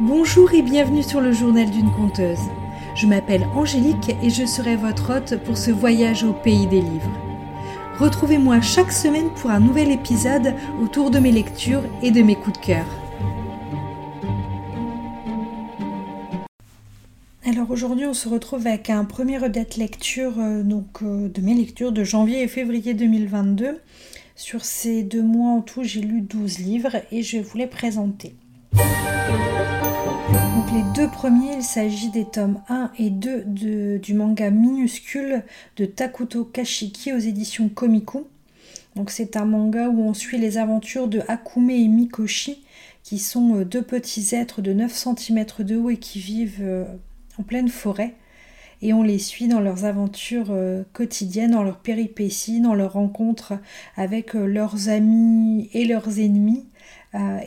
Bonjour et bienvenue sur le journal d'une conteuse. Je m'appelle Angélique et je serai votre hôte pour ce voyage au pays des livres. Retrouvez-moi chaque semaine pour un nouvel épisode autour de mes lectures et de mes coups de cœur. Alors aujourd'hui on se retrouve avec un premier update lecture euh, donc, euh, de mes lectures de janvier et février 2022. Sur ces deux mois en tout j'ai lu 12 livres et je vous les présenter les deux premiers, il s'agit des tomes 1 et 2 du manga minuscule de Takuto Kashiki aux éditions Komiku. Donc c'est un manga où on suit les aventures de Akume et Mikoshi, qui sont euh, deux petits êtres de 9 cm de haut et qui vivent euh, en pleine forêt. Et on les suit dans leurs aventures euh, quotidiennes, dans leurs péripéties, dans leurs rencontres avec leurs amis et leurs ennemis.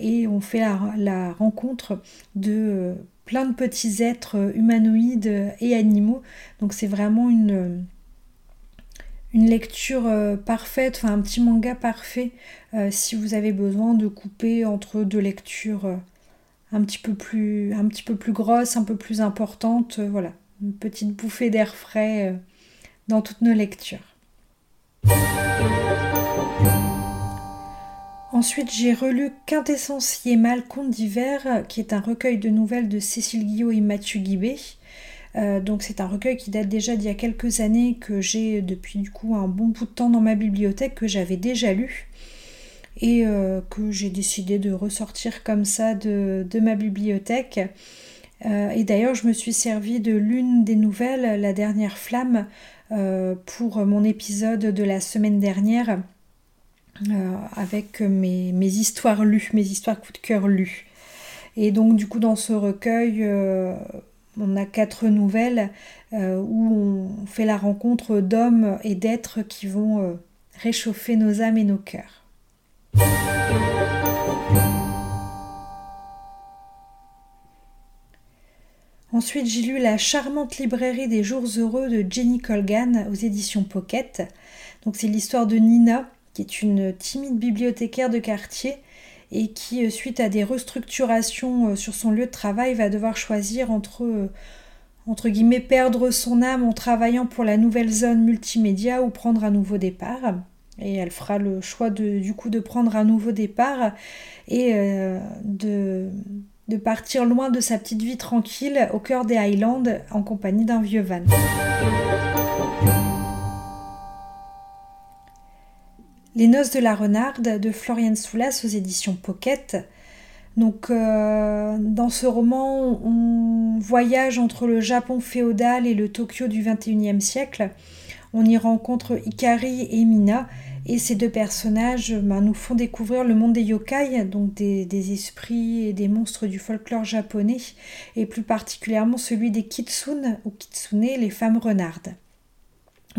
et on fait la rencontre de plein de petits êtres euh, humanoïdes et animaux. Donc c'est vraiment une, une lecture euh, parfaite, enfin un petit manga parfait euh, si vous avez besoin de couper entre deux lectures un petit peu plus un petit peu plus grosses, un peu plus importantes, voilà, une petite bouffée d'air frais dans toutes nos lectures. Ensuite, j'ai relu Quintessence Yémal, Conte d'hiver, qui est un recueil de nouvelles de Cécile Guillot et Mathieu Guibé. Euh, donc c'est un recueil qui date déjà d'il y a quelques années, que j'ai depuis du coup un bon bout de temps dans ma bibliothèque, que j'avais déjà lu et euh, que j'ai décidé de ressortir comme ça de, ma bibliothèque. Euh, et d'ailleurs, je me suis servi de l'une des nouvelles, La dernière flamme, pour mon épisode de la semaine dernière euh, avec mes, histoires lues, mes histoires coup de cœur lues. Et donc du coup dans ce recueil, euh, on a quatre nouvelles euh, où on fait la rencontre d'hommes et d'êtres qui vont réchauffer nos âmes et nos cœurs. Ensuite, j'ai lu La charmante librairie des jours heureux de Jenny Colgan aux éditions Pocket. Donc, c'est l'histoire de Nina qui est une timide bibliothécaire de quartier et qui, euh, suite à des restructurations euh, sur son lieu de travail, va devoir choisir entre, euh, entre guillemets, perdre son âme en travaillant pour la nouvelle zone multimédia ou prendre un nouveau départ. Et elle fera le choix de, du coup de prendre un nouveau départ et de, de partir loin de sa petite vie tranquille au cœur des Highlands en compagnie d'un vieux van. Les Noces de la Renarde de Florian Soulas aux éditions Pocket. Donc, euh, dans ce roman, on voyage entre le Japon féodal et le Tokyo du XXIe siècle. On y rencontre Ikari et Mina, et ces deux personnages ben, nous font découvrir le monde des yokai, donc des, esprits et des monstres du folklore japonais, et plus particulièrement celui des kitsune ou kitsune, les femmes renardes.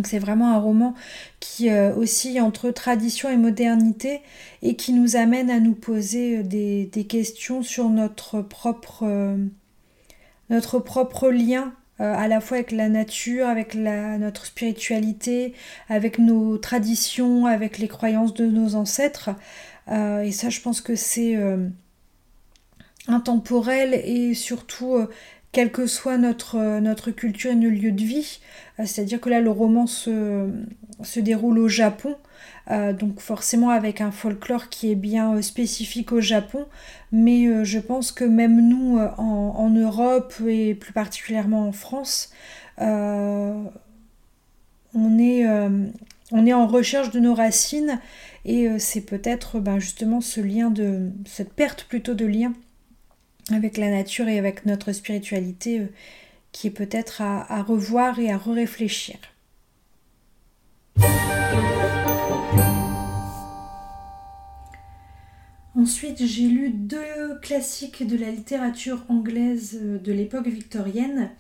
Donc c'est vraiment un roman qui euh, oscille entre tradition et modernité et qui nous amène à nous poser euh, des, questions sur notre propre, euh, lien à la fois avec la nature, avec notre spiritualité, avec nos traditions, avec les croyances de nos ancêtres. et ça je pense que c'est intemporel et surtout quelle que soit notre, euh, notre culture et nos lieux de vie. Euh, c'est-à-dire que là, le roman se, déroule au Japon, euh, donc forcément avec un folklore qui est bien spécifique au Japon, mais je pense que même nous, en, Europe et plus particulièrement en France, on, est, on est en recherche de nos racines et c'est peut-être ben, justement ce lien de cette perte plutôt de lien avec la nature et avec notre spiritualité euh, qui est peut-être à, revoir et à réfléchir. Ensuite, j'ai lu deux classiques de la littérature anglaise euh, de l'époque victorienne.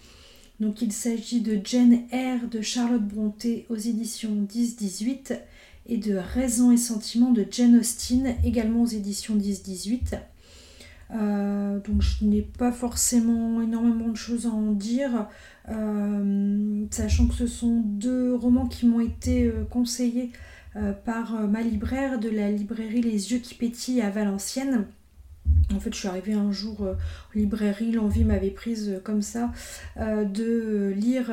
Donc, il s'agit de Jane Eyre de Charlotte Brontë aux éditions 10-18 et de Raison et Sentiment de Jane Austen également aux éditions 10-18. Euh, donc je n'ai pas forcément énormément de choses à en dire, euh, sachant que ce sont deux romans qui m'ont été euh, conseillés par ma libraire de la librairie Les Yeux qui pétillent à Valenciennes. En fait, je suis arrivée un jour en librairie, l'envie m'avait prise comme ça de lire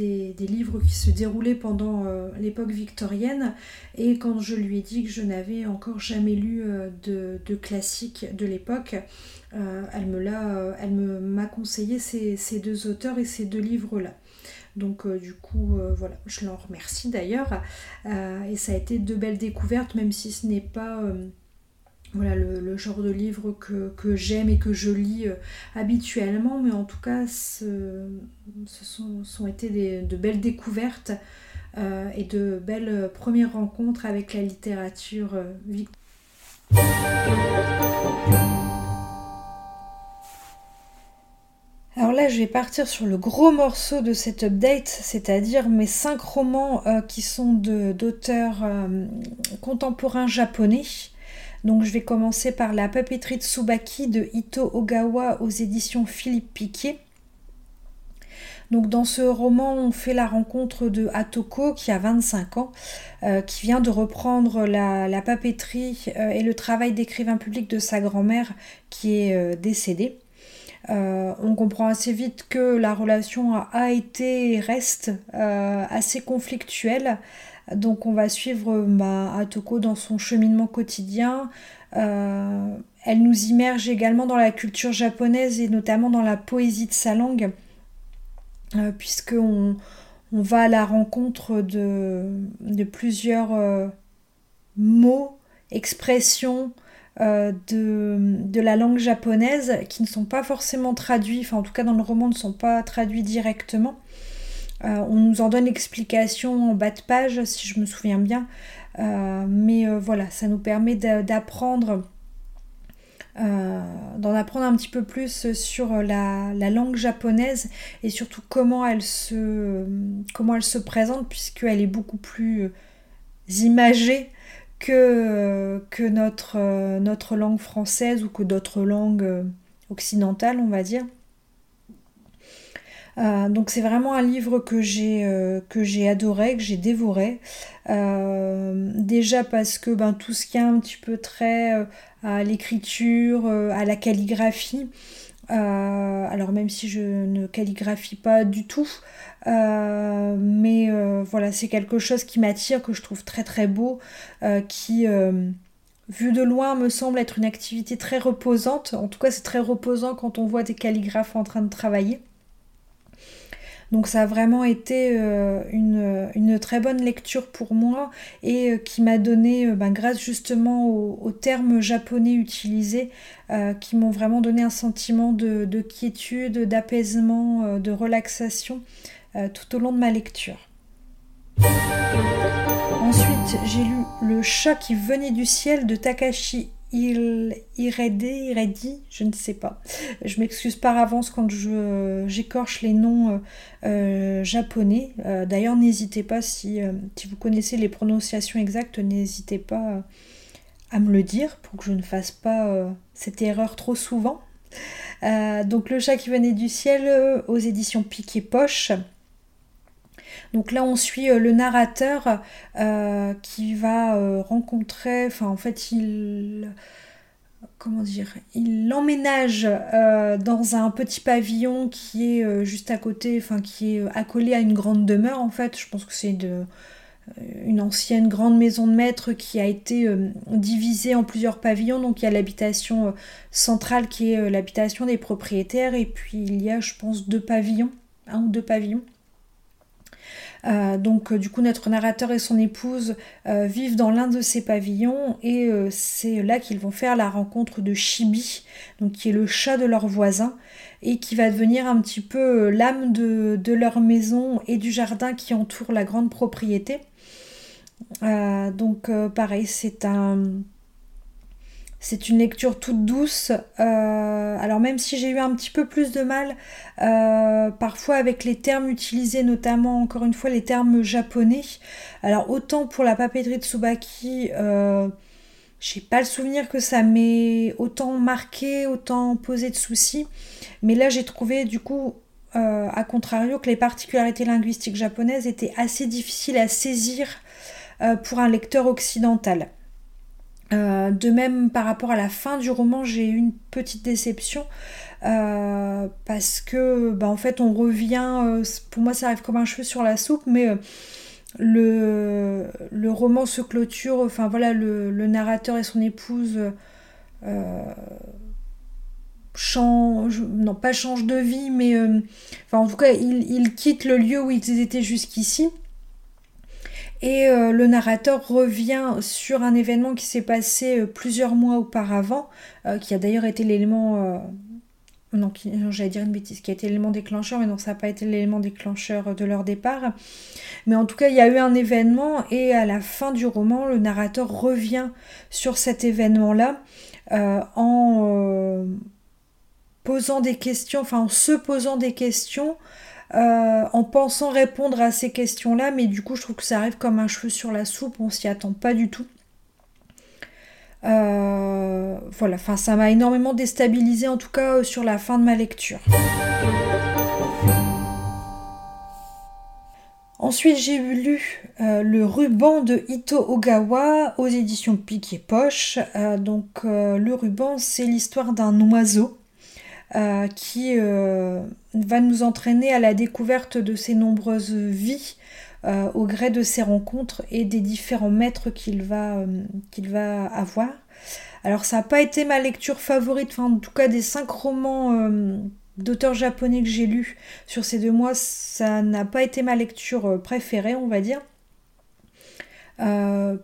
des, livres qui se déroulaient pendant l'époque victorienne. Et quand je lui ai dit que je n'avais encore jamais lu de, de classiques de l'époque, elle me l'a, elle m'a conseillé ces, ces, deux auteurs et ces deux livres-là. Donc du coup, voilà, je l'en remercie d'ailleurs. et ça a été de belles découvertes, même si ce n'est pas voilà le, genre de livre que, j'aime et que je lis euh, habituellement, mais en tout cas, ce, sont, été de belles découvertes euh, et de belles premières rencontres avec la littérature euh, Alors là, je vais partir sur le gros morceau de cette update, c'est-à-dire mes cinq romans qui sont d'auteurs contemporains japonais. Donc je vais commencer par La papeterie de Tsubaki de Ito Ogawa aux éditions Philippe Piquet. Donc dans ce roman, on fait la rencontre de Atoko qui a 25 ans, euh, qui vient de reprendre la, papeterie euh, et le travail d'écrivain public de sa grand-mère qui est euh, décédée. on comprend assez vite que la relation a été et reste assez conflictuelle donc on va suivre bah, Atoko dans son cheminement quotidien. Euh, elle nous immerge également dans la culture japonaise et notamment dans la poésie de sa langue, euh, puisqu'on on va à la rencontre de, plusieurs mots, expressions de, de, la langue japonaise qui ne sont pas forcément traduits, enfin en tout cas dans le roman ne sont pas traduits directement. Euh, on nous en donne l'explication en bas de page, si je me souviens bien. Euh, mais euh, voilà, ça nous permet d'apprendre, d'en apprendre un petit peu plus sur la, langue japonaise et surtout comment elle se, comment elle se présente, puisqu'elle est beaucoup plus imagée que, notre langue française ou que d'autres langues occidentales, on va dire. Euh, donc c'est vraiment un livre que j'ai euh, que j'ai adoré, que j'ai dévoré. Euh, déjà parce que ben, tout ce qui est un petit peu trait à l'écriture, à la calligraphie, alors même si je ne calligraphie pas du tout, mais voilà, c'est quelque chose qui m'attire, que je trouve très très beau, qui vu de loin me semble être une activité très reposante. En tout cas, c'est très reposant quand on voit des calligraphes en train de travailler. Donc ça a vraiment été euh, une, très bonne lecture pour moi et euh, qui m'a donné, euh, ben, grâce justement aux, termes japonais utilisés, qui m'ont vraiment donné un sentiment de quiétude, d'apaisement, de relaxation tout au long de ma lecture. Ensuite, j'ai lu Le chat qui venait du ciel de Takashi il irait dit, je ne sais pas. Je m'excuse par avance quand je j'écorche les noms euh, euh, japonais. Euh, d'ailleurs, n'hésitez pas si, si, vous connaissez les prononciations exactes, n'hésitez pas à me le dire pour que je ne fasse pas cette erreur trop souvent. donc le chat qui venait du ciel aux éditions Piquet Poche. Donc là, on suit le narrateur qui va rencontrer, enfin en fait, il comment dire, il l'emménage dans un petit pavillon qui est juste à côté, enfin qui est accolé à une grande demeure en fait. Je pense que c'est une ancienne grande maison de maître qui a été divisée en plusieurs pavillons. Donc il y a l'habitation centrale qui est l'habitation des propriétaires et puis il y a je pense deux pavillons, un ou deux pavillons. Euh, donc euh, du coup notre narrateur et son épouse euh, vivent dans l'un de ces pavillons et c'est là qu'ils vont faire la rencontre de Chibi, qui est le chat de leur voisin et qui va devenir un petit peu l'âme de, leur maison et du jardin qui entoure la grande propriété. donc pareil, c'est un c'est une lecture toute douce. Euh, alors même si j'ai eu un petit peu plus de mal euh, parfois avec les termes utilisés, notamment encore une fois les termes japonais. Alors autant pour la papeterie de Tsubaki, euh, j'ai pas le souvenir que ça m'ait autant marqué, autant posé de soucis. Mais là j'ai trouvé du coup à contrario que les particularités linguistiques japonaises étaient assez difficiles à saisir pour un lecteur occidental. Euh, de même, par rapport à la fin du roman, j'ai eu une petite déception euh, parce que, bah, en fait, on revient. Euh, pour moi, ça arrive comme un cheveu sur la soupe, mais le, roman se clôture. Enfin, voilà, le, narrateur et son épouse changent, non pas changent de vie, mais en tout cas, ils, ils quittent le lieu où ils étaient jusqu'ici. Et euh, le narrateur revient sur un événement qui s'est passé euh, plusieurs mois auparavant, euh, qui a d'ailleurs été l'élément... non, j'allais dire une bêtise, qui a été l'élément déclencheur, mais non, ça n'a pas été l'élément déclencheur de leur départ. Mais en tout cas, il y a eu un événement et à la fin du roman, le narrateur revient sur cet événement-là en posant des questions, enfin en se posant des questions euh, en pensant répondre à ces questions-là, mais du coup je trouve que ça arrive comme un cheveu sur la soupe, on s'y attend pas du tout. Euh, voilà, enfin ça m'a énormément déstabilisé en tout cas euh, sur la fin de ma lecture. Ensuite, j'ai lu Le ruban de Ito Ogawa aux éditions Pique et Poche. donc, le ruban, c'est l'histoire d'un oiseau euh, qui euh, va nous entraîner à la découverte de ses nombreuses vies euh, au gré de ses rencontres et des différents maîtres qu'il va, qu'il va avoir. Alors ça n'a pas été ma lecture favorite, enfin en tout cas des cinq romans d'auteurs japonais que j'ai lus sur ces deux mois, ça n'a pas été ma lecture préférée, on va dire.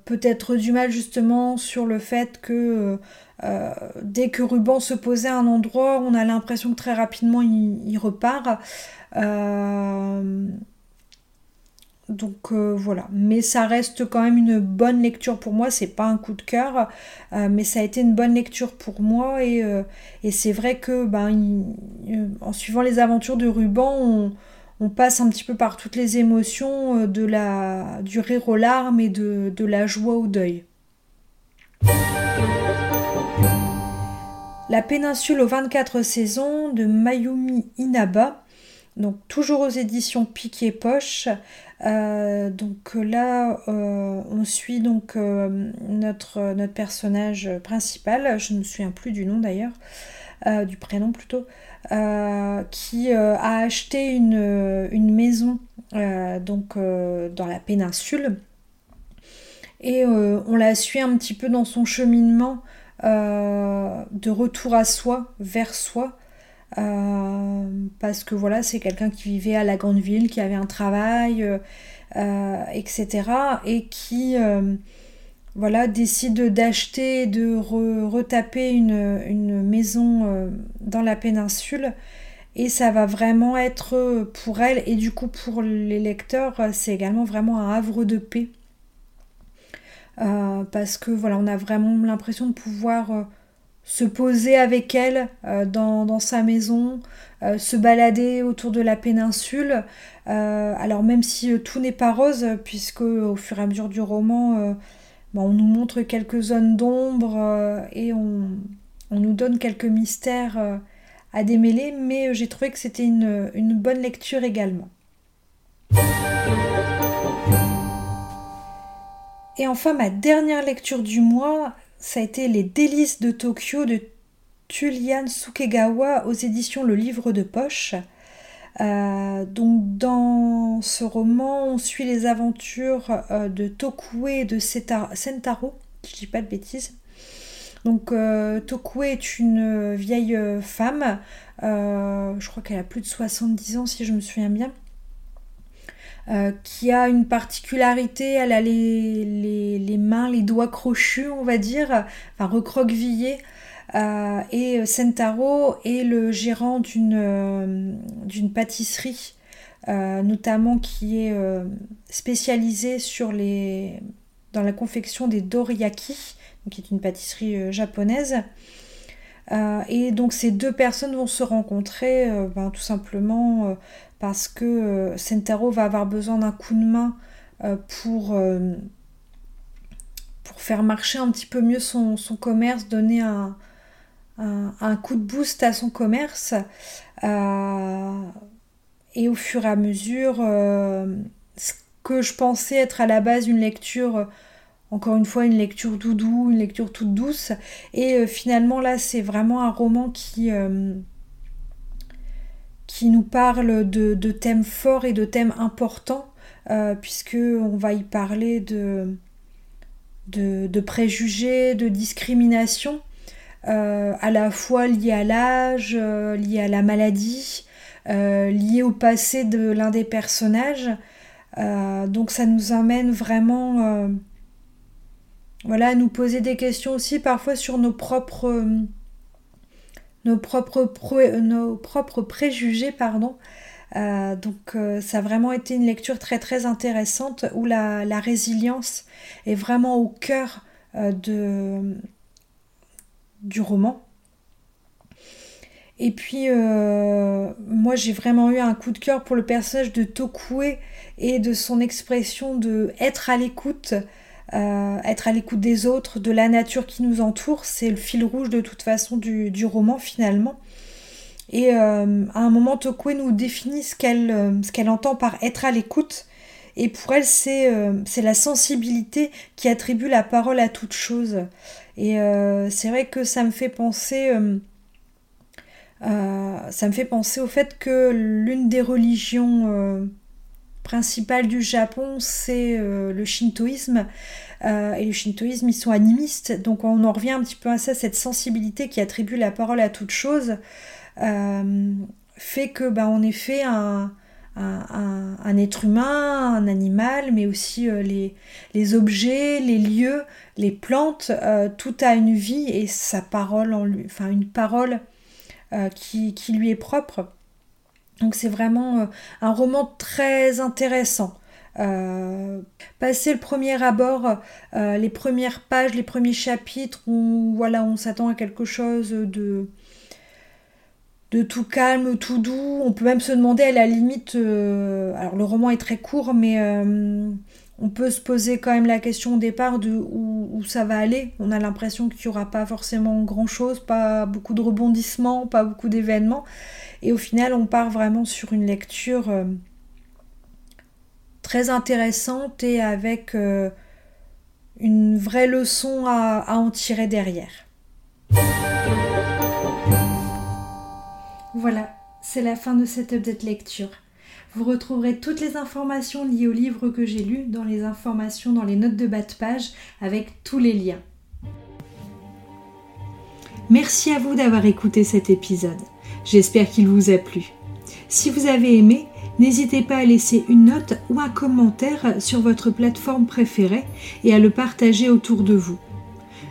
Peut-être du mal justement sur le fait que euh, dès que Ruban se posait à un endroit, on a l'impression que très rapidement il, repart. Euh, donc euh, voilà, mais ça reste quand même une bonne lecture pour moi. C'est pas un coup de cœur, mais ça a été une bonne lecture pour moi. Et, c'est vrai que ben, en suivant les aventures de Ruban, on, passe un petit peu par toutes les émotions la, du rire aux larmes et de, de la joie au deuil. La péninsule aux 24 saisons de Mayumi Inaba, donc toujours aux éditions Piquet Poche. Euh, donc là, euh, on suit donc euh, notre, personnage principal, je ne me souviens plus du nom d'ailleurs, du prénom plutôt, qui a acheté une, maison donc dans la péninsule. Et on la suit un petit peu dans son cheminement de retour à soi, vers soi. Euh, parce que voilà, c'est quelqu'un qui vivait à la grande ville, qui avait un travail, euh, etc. Et qui voilà, décide d'acheter, de retaper une, maison dans la péninsule. Et ça va vraiment être pour elle et du coup pour les lecteurs, c'est également vraiment un havre de paix. Euh, parce que voilà, on a vraiment l'impression de pouvoir euh, se poser avec elle euh, dans, sa maison, se balader autour de la péninsule. alors même si tout n'est pas rose, puisque au fur et à mesure du roman, bah, on nous montre quelques zones d'ombre et on, on, nous donne quelques mystères à démêler, mais j'ai trouvé que c'était une bonne lecture également. Et enfin, ma dernière lecture du mois, ça a été Les délices de Tokyo de Tulian Sukegawa aux éditions Le Livre de Poche. Euh, donc dans ce roman, on suit les aventures euh, de Tokue et de Sentaro, si je dis pas de bêtises. Donc euh, Tokue est une vieille femme, je crois qu'elle a plus de 70 ans si je me souviens bien, euh, qui a une particularité, elle a les, mains, les doigts crochus, on va dire, enfin recroquevillés. Euh, et Sentaro est le gérant d'une euh, pâtisserie, notamment qui est spécialisée dans la confection des doriyaki, qui est une pâtisserie japonaise. et donc ces deux personnes vont se rencontrer ben, tout simplement parce que euh, Sentaro va avoir besoin d'un coup de main euh, pour, euh, pour faire marcher un petit peu mieux son, commerce, donner un, un, coup de boost à son commerce. et au fur et à mesure, ce que je pensais être à la base une lecture encore une fois une lecture doudou, une lecture toute douce. Et finalement là c'est vraiment un roman qui qui nous parle de, thèmes forts et de thèmes importants, euh, puisque va y parler de, préjugés, de discrimination, euh, à la fois liés à l'âge, euh, liés à la maladie, liés au passé de l'un des personnages. donc ça nous amène vraiment voilà, à nous poser des questions aussi parfois sur nos propres nos propres, préjugés. Pardon. Euh, donc euh, ça a vraiment été une lecture très très intéressante où la, résilience est vraiment au cœur euh, du roman. Et puis moi j'ai vraiment eu un coup de cœur pour le personnage de Tokue et de son expression de être à l'écoute euh, être à l'écoute des autres, de la nature qui nous entoure, c'est le fil rouge de toute façon du, roman finalement. Et euh, à un moment, Tokue nous définit ce qu'elle euh, qu'elle entend par être à l'écoute. Et pour elle, c'est la sensibilité qui attribue la parole à toute chose. Et c'est vrai que ça me fait penser... ça me fait penser au fait que l'une des religions principal du Japon, c'est euh, le shintoïsme. Euh, et le shintoïsme, ils sont animistes. Donc on en revient un petit peu à ça, cette sensibilité qui attribue la parole à toute chose, euh, fait que, bah, en effet, un, un, être humain, un animal, mais aussi les, les, objets, les lieux, les plantes, tout a une vie et sa parole en lui, enfin une parole qui, qui, lui est propre. Donc c'est vraiment euh, un roman très intéressant. Euh, passer le premier abord, euh, les premières pages, les premiers chapitres, où voilà, on s'attend à quelque chose de, de tout calme, tout doux. On peut même se demander à la limite, alors le roman est très court, mais on peut se poser quand même la question au départ de où, ça va aller. On a l'impression qu'il n'y aura pas forcément grand-chose, pas beaucoup de rebondissements, pas beaucoup d'événements. Et au final, on part vraiment sur une lecture euh, très intéressante et avec euh, une vraie leçon à, en tirer derrière. Voilà, c'est la fin de cette update lecture. Vous retrouverez toutes les informations liées au livre que j'ai lu dans les informations dans les notes de bas de page avec tous les liens. Merci à vous d'avoir écouté cet épisode. J'espère qu'il vous a plu. Si vous avez aimé, n'hésitez pas à laisser une note ou un commentaire sur votre plateforme préférée et à le partager autour de vous.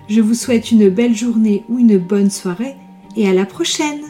Je vous souhaite une belle journée ou une bonne soirée et à la prochaine